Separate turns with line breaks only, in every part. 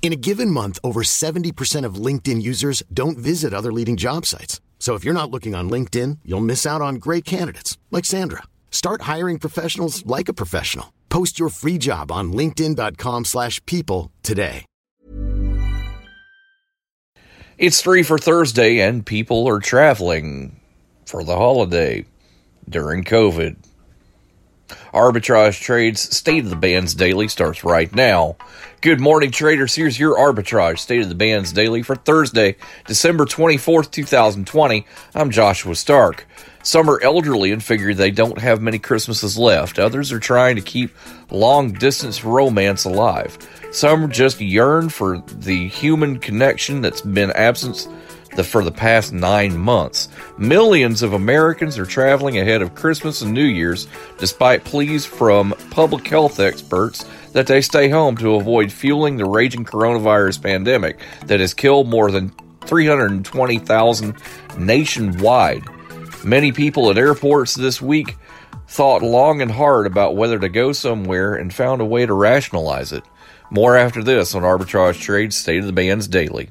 In a given month, over 70% of LinkedIn users don't visit other leading job sites. So if you're not looking on LinkedIn, you'll miss out on great candidates like Sandra. Start hiring professionals like a professional. Post your free job on linkedin.com/people today.
It's three for Thursday, and people are traveling for the holiday during COVID. Arbitrage Trades State of the Bands Daily starts right now. Good morning, traders. Here's your Arbitrage State of the Bands Daily for Thursday, December 24th, 2020. I'm Joshua Stark. Some are elderly and figure they don't have many Christmases left. Others are trying to keep long distance romance alive. Some just yearn for the human connection that's been absent the, for the past nine months. Millions of Americans are traveling ahead of Christmas and New Year's, despite pleas from public health experts that they stay home to avoid fueling the raging coronavirus pandemic that has killed more than 320,000 nationwide. Many people at airports this week thought long and hard about whether to go somewhere and found a way to rationalize it. More after this on Arbitrage Trade State of the Bands Daily.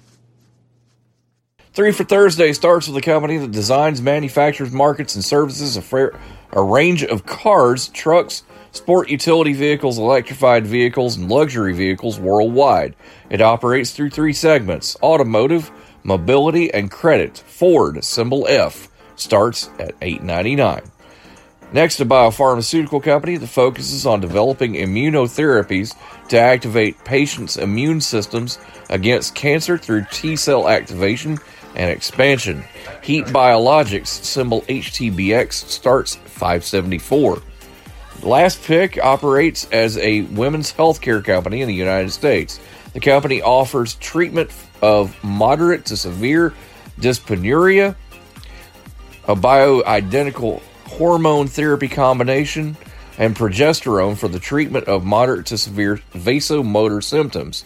Three for Thursday starts with a company that designs, manufactures, markets, and services a, fra- a range of cars, trucks, sport utility vehicles, electrified vehicles, and luxury vehicles worldwide. It operates through three segments automotive, mobility, and credit. Ford, symbol F, starts at $8.99. Next, a biopharmaceutical company that focuses on developing immunotherapies to activate patients' immune systems against cancer through T cell activation and expansion. Heat Biologics, symbol HTBX, starts 574. Last Pick operates as a women's healthcare company in the United States. The company offers treatment of moderate to severe dyspareunia, a bioidentical hormone therapy combination, and progesterone for the treatment of moderate to severe vasomotor symptoms.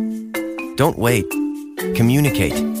Don't wait. Communicate.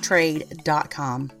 trade.com.